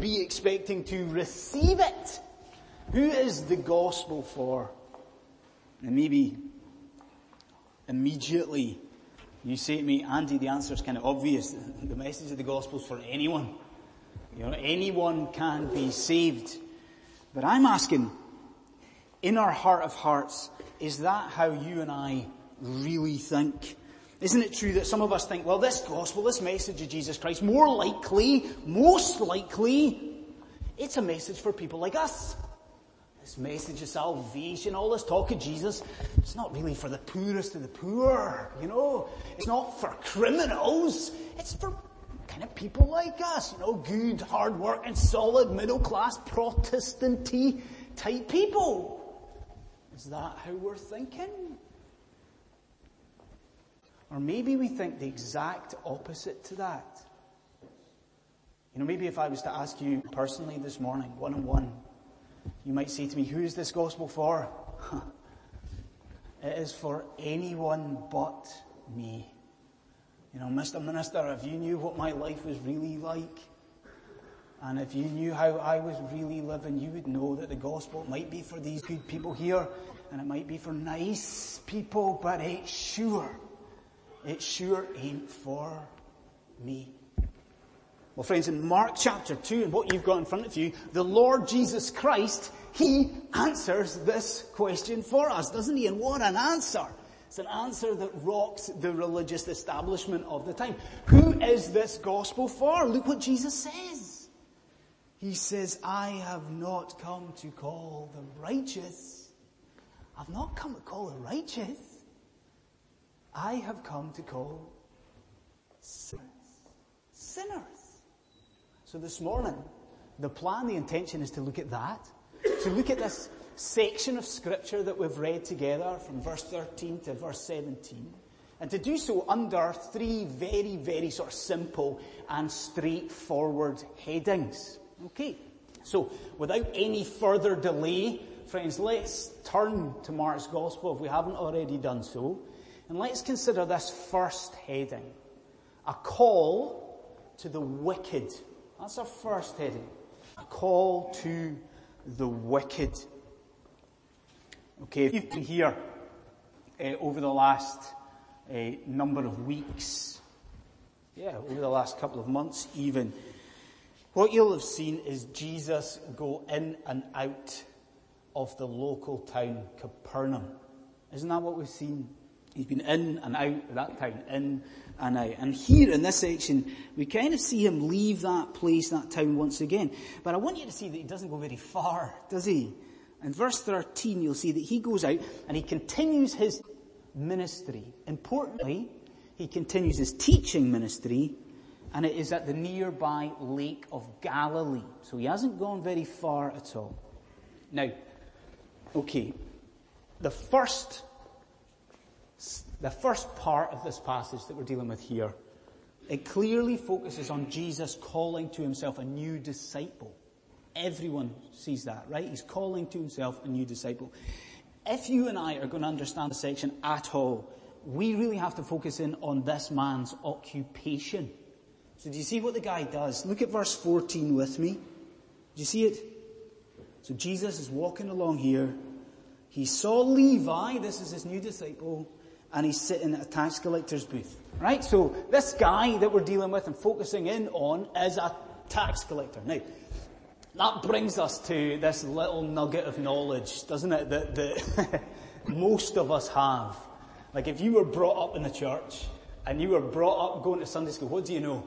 be expecting to receive it. Who is the gospel for? And maybe immediately you say to me, Andy, the answer is kind of obvious. The message of the gospel is for anyone. You know, anyone can be saved. But I'm asking, in our heart of hearts, is that how you and I really think? Isn't it true that some of us think, well, this gospel, this message of Jesus Christ, more likely, most likely, it's a message for people like us. This message of salvation, all this talk of Jesus, it's not really for the poorest of the poor, you know. It's not for criminals. It's for kind of people like us, you know, good, hard working, solid, middle class, Protestanty type people. Is that how we're thinking? Or maybe we think the exact opposite to that. You know, maybe if I was to ask you personally this morning, one on one, you might say to me, who is this gospel for? it is for anyone but me. You know, Mr. Minister, if you knew what my life was really like, and if you knew how I was really living, you would know that the gospel might be for these good people here, and it might be for nice people, but it sure, it sure ain't for me. Well friends, in Mark chapter 2 and what you've got in front of you, the Lord Jesus Christ, He answers this question for us, doesn't He? And what an answer! It's an answer that rocks the religious establishment of the time. Who is this gospel for? Look what Jesus says. He says, I have not come to call the righteous. I've not come to call the righteous. I have come to call sinners. Sinners. So this morning, the plan, the intention is to look at that. To look at this section of scripture that we've read together from verse 13 to verse 17. And to do so under three very, very sort of simple and straightforward headings. Okay. So without any further delay, friends, let's turn to Mark's gospel if we haven't already done so. And let's consider this first heading. A call to the wicked that's our first heading. A call to the wicked. Okay, you've been here uh, over the last uh, number of weeks, yeah, over the last couple of months even, what you'll have seen is Jesus go in and out of the local town Capernaum. Isn't that what we've seen? He's been in and out of that town, in and out. And here in this section, we kind of see him leave that place, that town once again. But I want you to see that he doesn't go very far, does he? In verse 13, you'll see that he goes out and he continues his ministry. Importantly, he continues his teaching ministry and it is at the nearby Lake of Galilee. So he hasn't gone very far at all. Now, okay, the first the first part of this passage that we're dealing with here, it clearly focuses on Jesus calling to himself a new disciple. Everyone sees that, right? He's calling to himself a new disciple. If you and I are going to understand the section at all, we really have to focus in on this man's occupation. So do you see what the guy does? Look at verse 14 with me. Do you see it? So Jesus is walking along here. He saw Levi, this is his new disciple, and he's sitting at a tax collector's booth. Right? So this guy that we're dealing with and focusing in on is a tax collector. Now, that brings us to this little nugget of knowledge, doesn't it, that, that most of us have. Like if you were brought up in the church and you were brought up going to Sunday school, what do you know?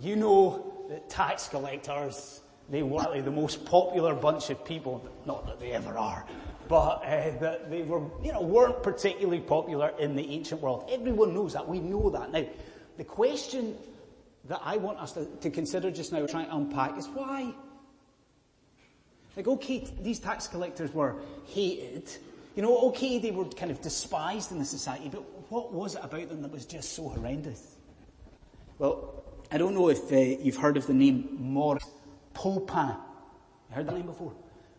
You know that tax collectors, they were the most popular bunch of people, not that they ever are, but uh, that they were, you know, weren't particularly popular in the ancient world. Everyone knows that. We know that. Now, the question that I want us to, to consider just now, trying to unpack, is why? Like, okay, these tax collectors were hated. You know, okay, they were kind of despised in the society, but what was it about them that was just so horrendous? Well, I don't know if uh, you've heard of the name Maurice Papon. You heard that name before?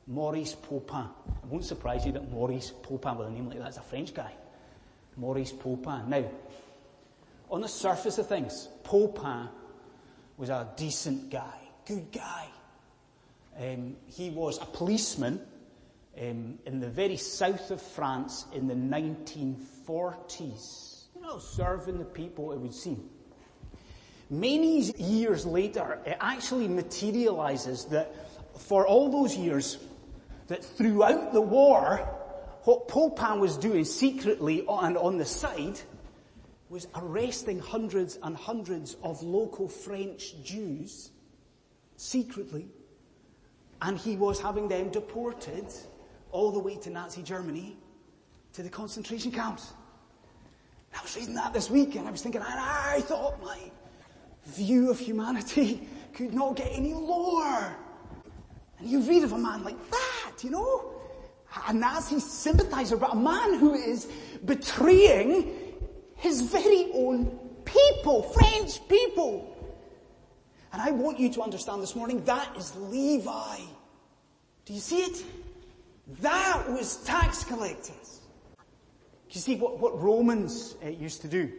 Maurice Papon. It won't surprise you that Maurice Papon with a name like that is a French guy. Maurice Papon. Now, on the surface of things, Papon was a decent guy, good guy, Um, he was a policeman um, in the very south of France in the 1940s. You know, serving the people, it would seem. Many years later, it actually materializes that for all those years, that throughout the war, what Papon was doing secretly and on the side was arresting hundreds and hundreds of local French Jews secretly, and he was having them deported all the way to Nazi Germany to the concentration camps. I was reading that this week and I was thinking, I thought my view of humanity could not get any lower. And you read of a man like that, you know? A Nazi sympathizer, but a man who is betraying his very own people, French people. And I want you to understand this morning, that is Levi. Do you see it? That was tax collectors. You see what, what Romans uh, used to do?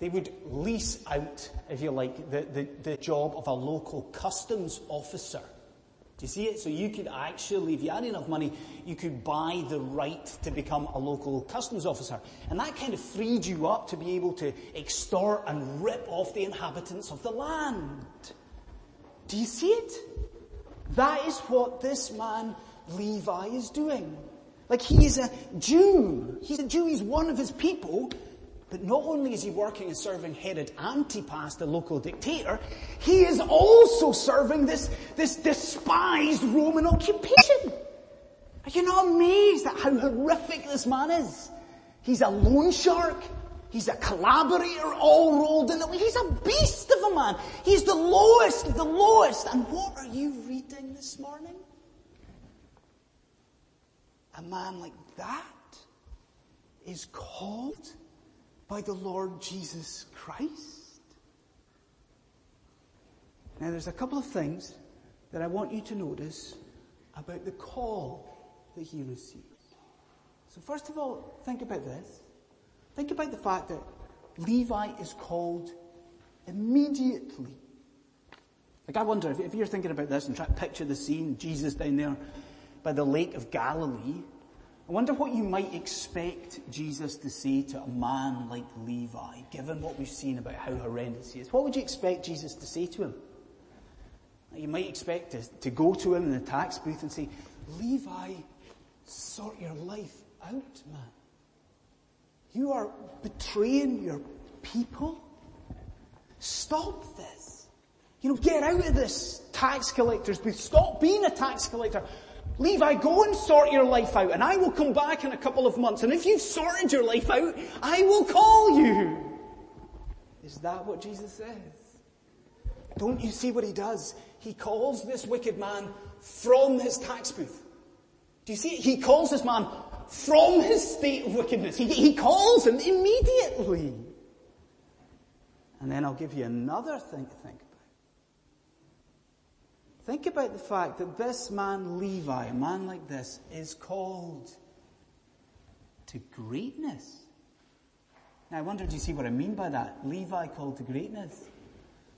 They would lease out, if you like, the, the, the job of a local customs officer. Do you see it? So you could actually, if you had enough money, you could buy the right to become a local customs officer. And that kind of freed you up to be able to extort and rip off the inhabitants of the land. Do you see it? That is what this man Levi is doing. Like he is a Jew. He's a Jew. He's one of his people. But not only is he working and serving Herod Antipas, the local dictator, he is also serving this, this despised Roman occupation. Are you not amazed at how horrific this man is? He's a loan shark. He's a collaborator all rolled in. He's a beast of a man. He's the lowest of the lowest. And what are you reading this morning? A man like that is called by the Lord Jesus Christ. Now there's a couple of things that I want you to notice about the call that he received. So first of all, think about this. Think about the fact that Levi is called immediately. Like I wonder if, if you're thinking about this and try to picture the scene, Jesus down there by the Lake of Galilee, I wonder what you might expect Jesus to say to a man like Levi, given what we've seen about how horrendous he is. What would you expect Jesus to say to him? You might expect to, to go to him in the tax booth and say, Levi, sort your life out, man. You are betraying your people. Stop this. You know, get out of this tax collector's booth. Stop being a tax collector. Levi, go and sort your life out and I will come back in a couple of months and if you've sorted your life out, I will call you. Is that what Jesus says? Don't you see what he does? He calls this wicked man from his tax booth. Do you see? He calls this man from his state of wickedness. He, he calls him immediately. And then I'll give you another thing to think Think about the fact that this man, Levi, a man like this, is called to greatness. Now I wonder, do you see what I mean by that? Levi called to greatness.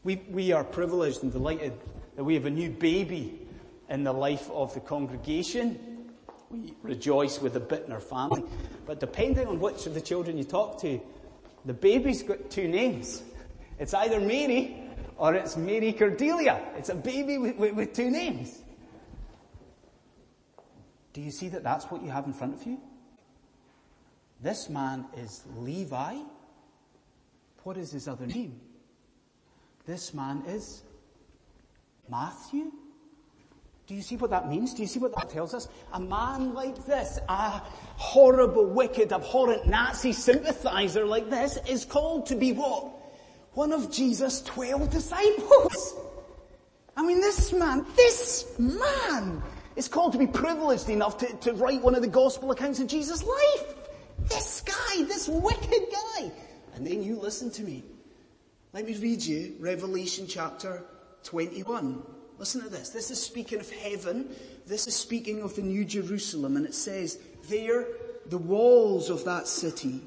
We, we are privileged and delighted that we have a new baby in the life of the congregation. We rejoice with the Bittner family. But depending on which of the children you talk to, the baby's got two names. It's either Mary or it's Mary Cordelia. It's a baby with, with, with two names. Do you see that that's what you have in front of you? This man is Levi. What is his other name? This man is Matthew. Do you see what that means? Do you see what that tells us? A man like this, a horrible, wicked, abhorrent Nazi sympathizer like this is called to be what? One of Jesus' twelve disciples. I mean, this man, this man is called to be privileged enough to, to write one of the gospel accounts of Jesus' life. This guy, this wicked guy. And then you listen to me. Let me read you Revelation chapter 21. Listen to this. This is speaking of heaven. This is speaking of the New Jerusalem. And it says, there, the walls of that city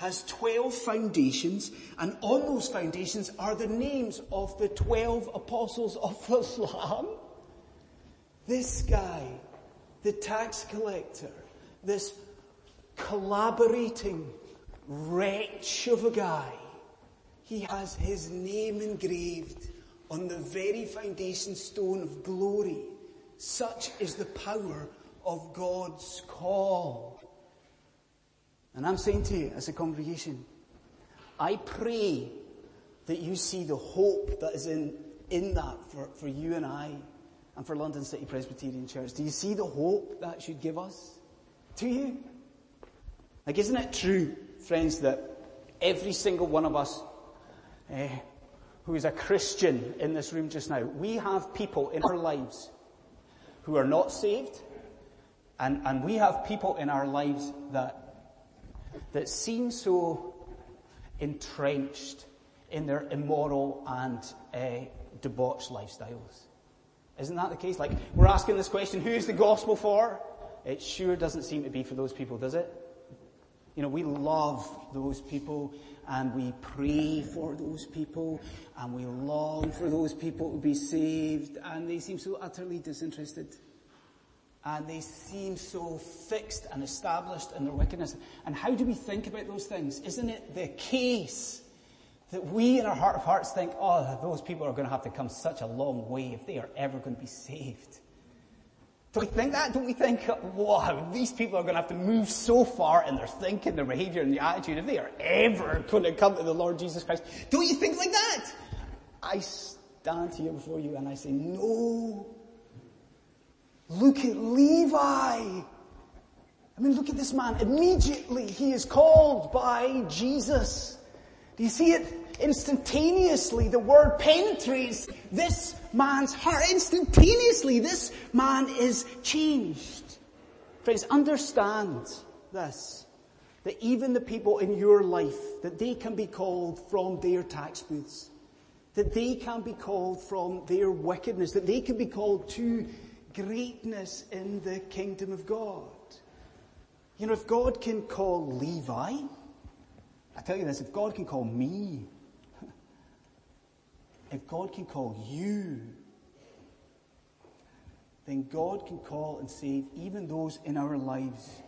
has 12 foundations, and on those foundations are the names of the 12 apostles of the Lamb. This guy, the tax collector, this collaborating wretch of a guy, he has his name engraved on the very foundation stone of glory. Such is the power of God's call. And I'm saying to you as a congregation, I pray that you see the hope that is in, in that for, for you and I and for London City Presbyterian Church. Do you see the hope that should give us? to you? Like, isn't it true, friends, that every single one of us eh, who is a Christian in this room just now, we have people in our lives who are not saved, and, and we have people in our lives that, that seem so entrenched in their immoral and uh, debauched lifestyles. Isn't that the case? Like, we're asking this question, who is the gospel for? It sure doesn't seem to be for those people, does it? You know, we love those people and we pray for those people and we long for those people to be saved and they seem so utterly disinterested. And they seem so fixed and established in their wickedness. And how do we think about those things? Isn't it the case that we in our heart of hearts think, oh, those people are going to have to come such a long way if they are ever going to be saved? Don't we think that? Don't we think, wow, these people are going to have to move so far in their thinking, their behavior, and their attitude if they are ever going to come to the Lord Jesus Christ? Don't you think like that? I stand here before you and I say, no. Look at Levi. I mean, look at this man. Immediately he is called by Jesus. Do you see it? Instantaneously, the word penetrates this man's heart. Instantaneously, this man is changed. Friends, understand this. That even the people in your life, that they can be called from their tax booths. That they can be called from their wickedness. That they can be called to greatness in the kingdom of God. You know, if God can call Levi, I tell you this, if God can call me, if God can call you, then God can call and save even those in our lives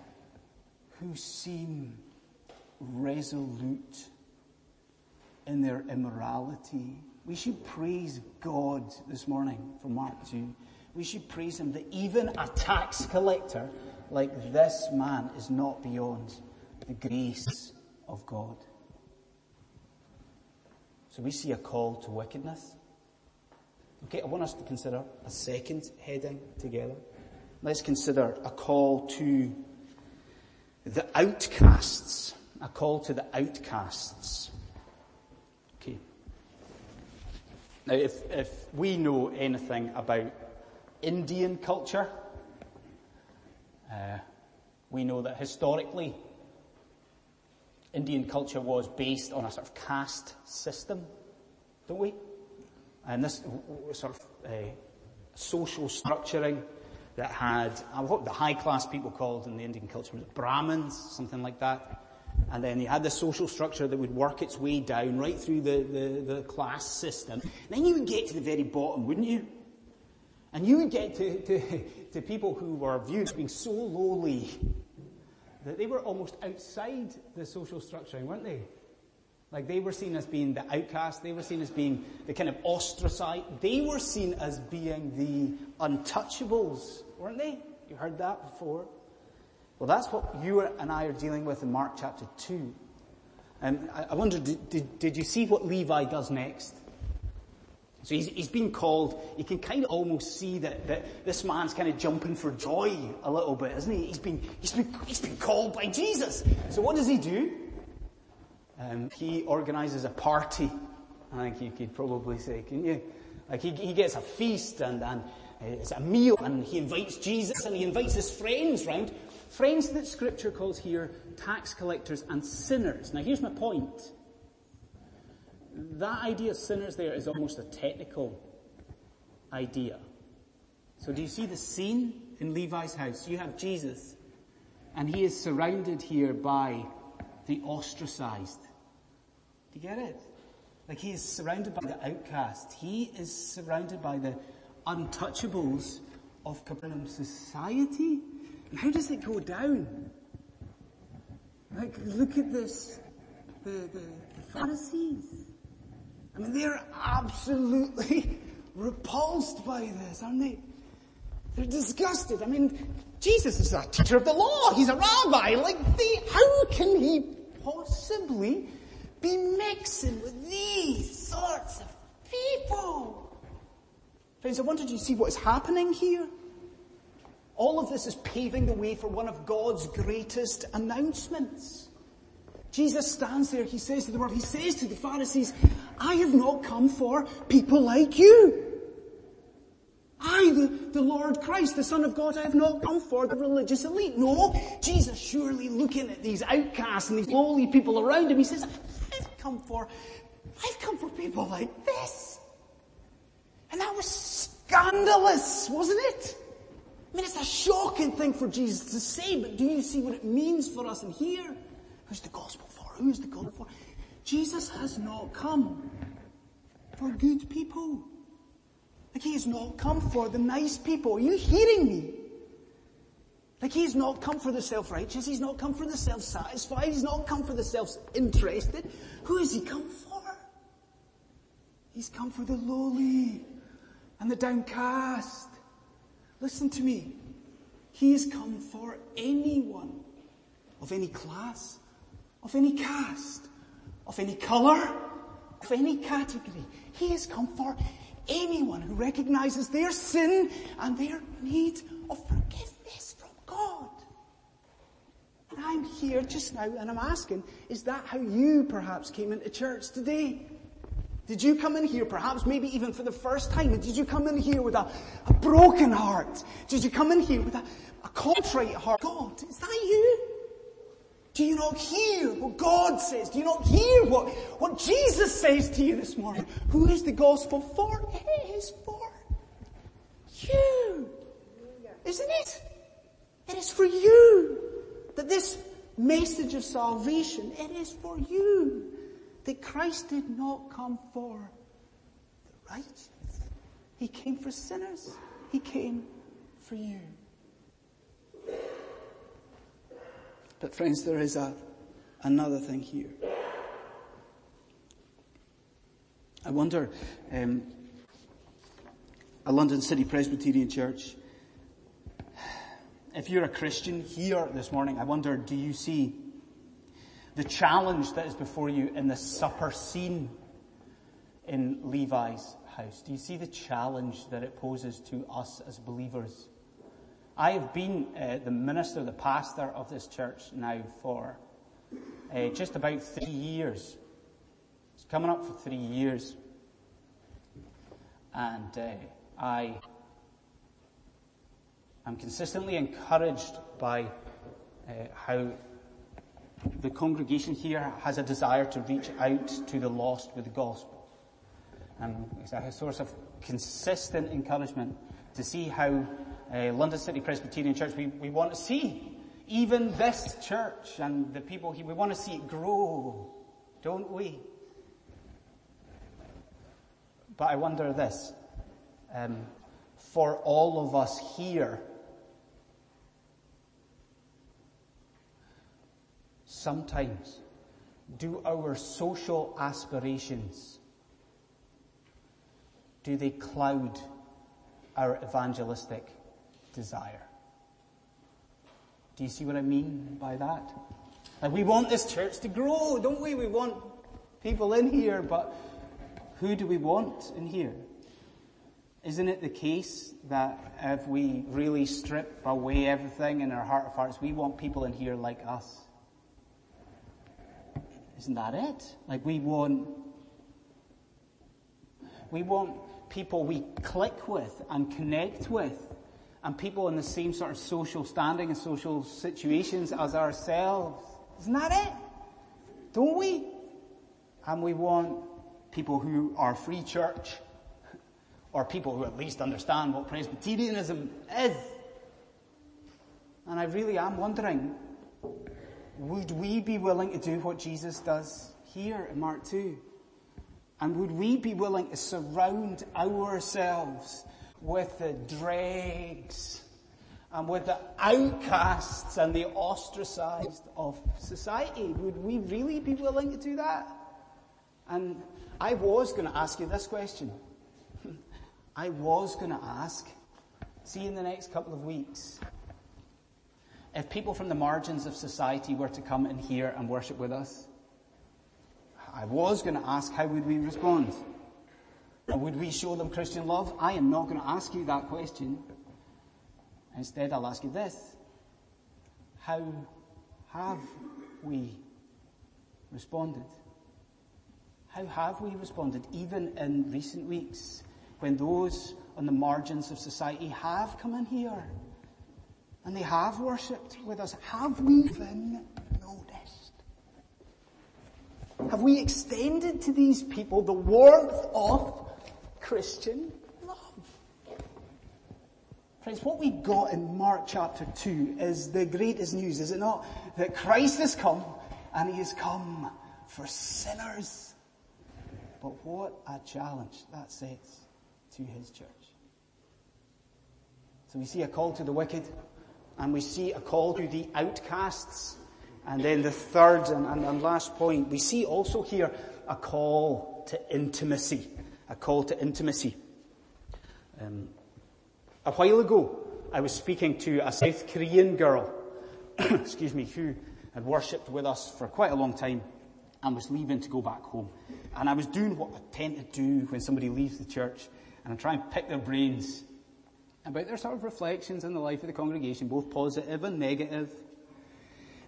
who seem resolute in their immorality. We should praise God this morning for Mark 2. We should praise Him that even a tax collector like this man is not beyond the grace of God. So we see a call to wickedness. Okay, I want us to consider a second heading together. Let's consider a call to the outcasts. A call to the outcasts. Okay. Now, if, if we know anything about Indian culture, uh, we know that historically Indian culture was based on a sort of caste system, don't we? And this sort of uh, social structuring that had I what the high class people called in the Indian culture was Brahmins, something like that. And then you had the social structure that would work its way down right through the, the, the class system. And then you would get to the very bottom, wouldn't you? And you would get to, to, to people who were viewed as being so lowly that they were almost outside the social structuring, weren't they? Like they were seen as being the outcast, they were seen as being the kind of ostracized, they were seen as being the untouchables, weren't they? You heard that before? Well, that's what you and I are dealing with in Mark chapter 2. Um, and I wonder, did, did, did you see what Levi does next? So he's, he's been called, you can kind of almost see that, that this man's kind of jumping for joy a little bit, isn't he? He's been, he's been, he's been called by Jesus. So what does he do? Um, he organizes a party. I think you could probably say, can you? Like he, he gets a feast and, and it's a meal and he invites Jesus and he invites his friends round. Friends that scripture calls here tax collectors and sinners. Now here's my point that idea of sinners there is almost a technical idea. So do you see the scene in Levi's house? You have Jesus, and he is surrounded here by the ostracized. Do you get it? Like he is surrounded by the outcast. He is surrounded by the untouchables of Capernaum society. And how does it go down? Like, look at this. The, the, the Pharisees. I mean, they're absolutely repulsed by this, aren't they? They're disgusted. I mean, Jesus is a teacher of the law. He's a rabbi. Like, they, how can he possibly be mixing with these sorts of people? Friends, I wanted you to see what is happening here. All of this is paving the way for one of God's greatest announcements. Jesus stands there, he says to the world, he says to the Pharisees, I have not come for people like you. I, the, the Lord Christ, the Son of God, I have not come for the religious elite. No, Jesus surely looking at these outcasts and these lowly people around him, he says, I've come for, I've come for people like this. And that was scandalous, wasn't it? I mean, it's a shocking thing for Jesus to say, but do you see what it means for us in here? Who's the gospel for? Who is the gospel for? Jesus has not come for good people. Like he has not come for the nice people. Are you hearing me? Like he's not come for the self-righteous, he's not come for the self-satisfied, he's not come for the self-interested. Who has he come for? He's come for the lowly and the downcast. Listen to me. He has come for anyone of any class, of any caste, of any color, of any category. He has come for anyone who recognizes their sin and their need of forgiveness from God. And I'm here just now and I'm asking, is that how you perhaps came into church today? Did you come in here perhaps maybe even for the first time? Did you come in here with a, a broken heart? Did you come in here with a, a contrite heart? God, is that you? Do you not hear what God says? Do you not hear what, what Jesus says to you this morning? Who is the gospel for? It is for you. Isn't it? It is for you. That this message of salvation, it is for you. That Christ did not come for the righteous. He came for sinners. He came for you. But friends, there is a, another thing here. I wonder, um, a London City Presbyterian Church, if you're a Christian here this morning, I wonder, do you see the challenge that is before you in the supper scene in Levi's house? Do you see the challenge that it poses to us as believers? I have been uh, the minister, the pastor of this church now for uh, just about three years. It's coming up for three years. And uh, I am consistently encouraged by uh, how the congregation here has a desire to reach out to the lost with the gospel. And it's a source of consistent encouragement to see how uh, London City Presbyterian Church, we, we want to see even this church and the people here, we want to see it grow, don't we? But I wonder this, um, for all of us here, sometimes do our social aspirations, do they cloud our evangelistic desire. Do you see what I mean by that? Like we want this church to grow, don't we? We want people in here, but who do we want in here? Isn't it the case that if we really strip away everything in our heart of hearts, we want people in here like us? Isn't that it? Like we want, we want people we click with and connect with and people in the same sort of social standing and social situations as ourselves. Isn't that it? Don't we? And we want people who are free church or people who at least understand what Presbyterianism is. And I really am wondering, would we be willing to do what Jesus does here in Mark 2? And would we be willing to surround ourselves with the dregs and with the outcasts and the ostracized of society. Would we really be willing to do that? And I was going to ask you this question. I was going to ask, see in the next couple of weeks, if people from the margins of society were to come in here and worship with us, I was going to ask how would we respond? Would we show them Christian love? I am not going to ask you that question. Instead, I'll ask you this. How have we responded? How have we responded, even in recent weeks, when those on the margins of society have come in here and they have worshipped with us? Have we been noticed? Have we extended to these people the warmth of Christian love? Friends, what we got in Mark chapter 2 is the greatest news, is it not? That Christ has come and he has come for sinners. But what a challenge that sets to his church. So we see a call to the wicked, and we see a call to the outcasts, and then the third and, and, and last point, we see also here a call to intimacy. A call to intimacy. Um, a while ago, I was speaking to a South Korean girl, excuse me, who had worshipped with us for quite a long time and was leaving to go back home. And I was doing what I tend to do when somebody leaves the church, and I try and pick their brains about their sort of reflections in the life of the congregation, both positive and negative.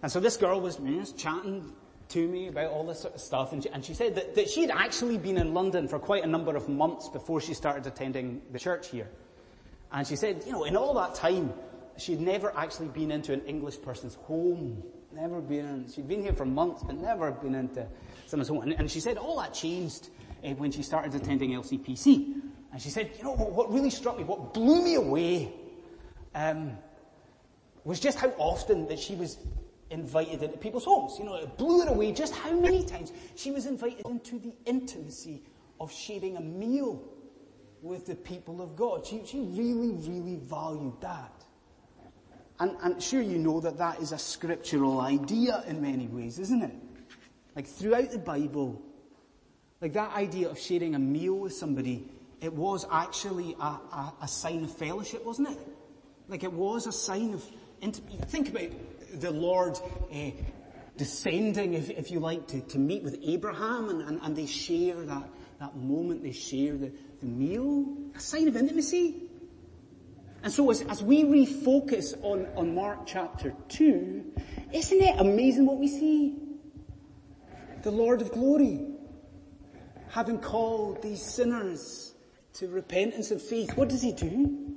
And so this girl was, you know, chatting to me about all this sort of stuff, and she, and she said that, that she had actually been in London for quite a number of months before she started attending the church here. And she said, you know, in all that time, she'd never actually been into an English person's home. Never been, in, she'd been here for months, but never been into someone's home. And, and she said all that changed uh, when she started attending LCPC. And she said, you know, what really struck me, what blew me away, um, was just how often that she was invited into people's homes. You know, it blew her away just how many times she was invited into the intimacy of sharing a meal with the people of God. She, she really, really valued that. And, and sure you know that that is a scriptural idea in many ways, isn't it? Like throughout the Bible, like that idea of sharing a meal with somebody, it was actually a, a, a sign of fellowship, wasn't it? Like it was a sign of, intimacy. think about the Lord uh, descending, if, if you like, to, to meet with Abraham and, and, and they share that, that moment, they share the, the meal, a sign of intimacy. And so as, as we refocus on, on Mark chapter 2, isn't it amazing what we see? The Lord of glory, having called these sinners to repentance and faith, what does he do?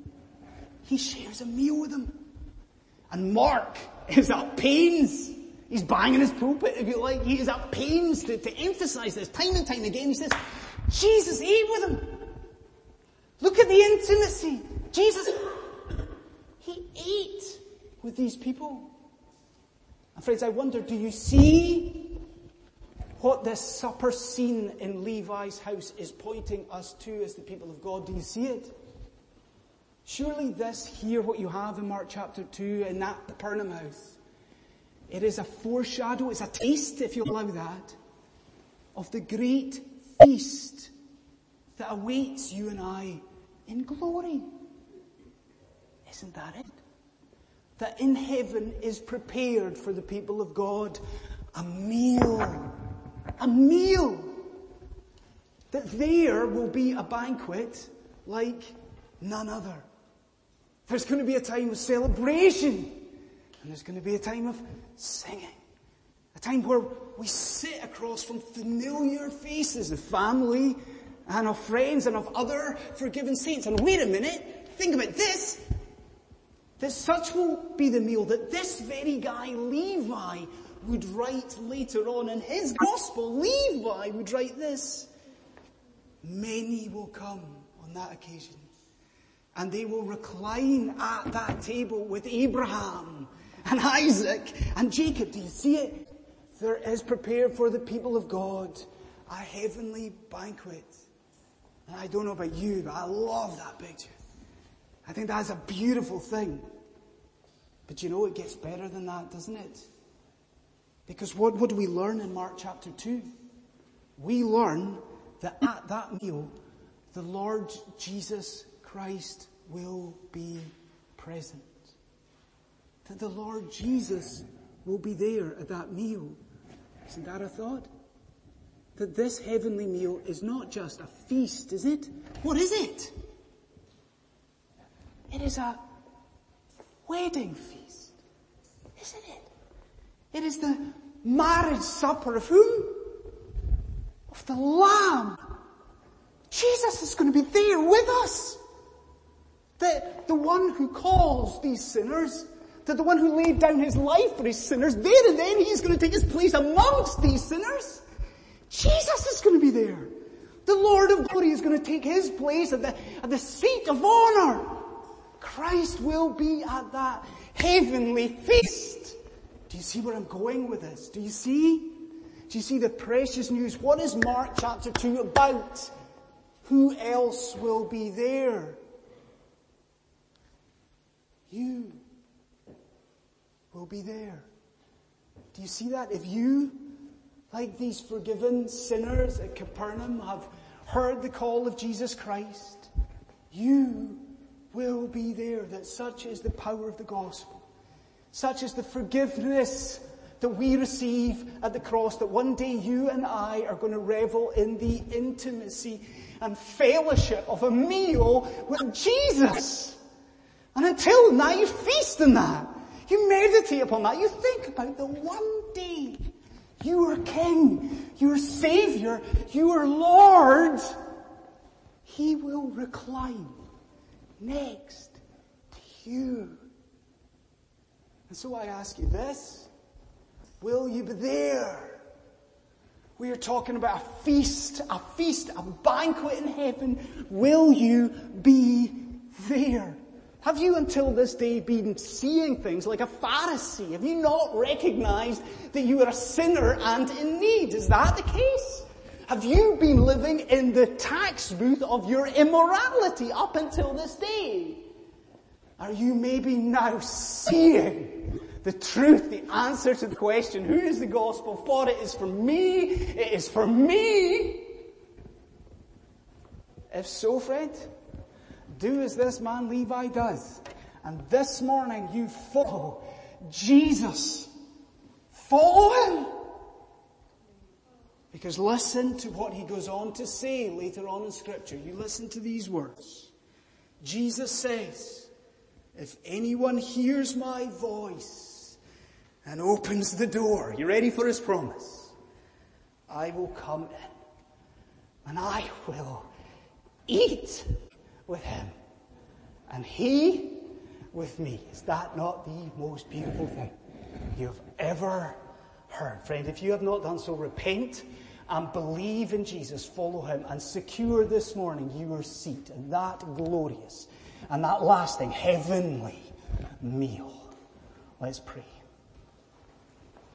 He shares a meal with them. And Mark is at pains. He's banging his pulpit, if you like. He is at pains to, to emphasize this time and time again. He says, Jesus ate with them. Look at the intimacy. Jesus he ate with these people. And friends, I wonder, do you see what this supper scene in Levi's house is pointing us to as the people of God? Do you see it? Surely this here, what you have in Mark chapter 2 in that Capernaum house, it is a foreshadow, it's a taste, if you allow that, of the great feast that awaits you and I in glory. Isn't that it? That in heaven is prepared for the people of God a meal. A meal. That there will be a banquet like none other. There's going to be a time of celebration. And there's going to be a time of singing. A time where we sit across from familiar faces of family and of friends and of other forgiven saints. And wait a minute, think about this. That such will be the meal that this very guy, Levi, would write later on in his gospel. Levi would write this. Many will come on that occasion and they will recline at that table with Abraham and Isaac and Jacob. Do you see it? There is prepared for the people of God a heavenly banquet. And I don't know about you, but I love that picture. I think that's a beautiful thing. But you know, it gets better than that, doesn't it? Because what, what do we learn in Mark chapter 2? We learn that at that meal, the Lord Jesus Christ will be present. That the Lord Jesus will be there at that meal. Isn't that a thought? That this heavenly meal is not just a feast, is it? What is it? It is a wedding feast, isn't it? It is the marriage supper of whom? Of the Lamb. Jesus is going to be there with us. The, the one who calls these sinners, that the one who laid down his life for his sinners, there and then he's going to take his place amongst these sinners. Jesus is going to be there. The Lord of glory is going to take his place at the, at the seat of honor. Christ will be at that heavenly feast. Do you see where I'm going with this? Do you see? Do you see the precious news? What is Mark chapter 2 about? Who else will be there? You will be there. Do you see that? If you, like these forgiven sinners at Capernaum, have heard the call of Jesus Christ, you will be there. That such is the power of the gospel. Such is the forgiveness that we receive at the cross that one day you and I are going to revel in the intimacy and fellowship of a meal with Jesus. And until now you feast on that. You meditate upon that. You think about the one day you are King, you are Savior, you are Lord. He will recline next to you. And so I ask you this. Will you be there? We are talking about a feast, a feast, a banquet in heaven. Will you be there? Have you until this day been seeing things like a Pharisee? Have you not recognized that you are a sinner and in need? Is that the case? Have you been living in the tax booth of your immorality up until this day? Are you maybe now seeing the truth, the answer to the question, who is the gospel for? It is for me. It is for me. If so, friend, do as this man Levi does. And this morning you follow Jesus. Follow him. Because listen to what he goes on to say later on in scripture. You listen to these words. Jesus says, if anyone hears my voice and opens the door, you ready for his promise? I will come in and I will eat with him and he with me. Is that not the most beautiful thing you've ever heard? Friend, if you have not done so, repent and believe in Jesus, follow him and secure this morning your seat in that glorious and that lasting heavenly meal. Let's pray.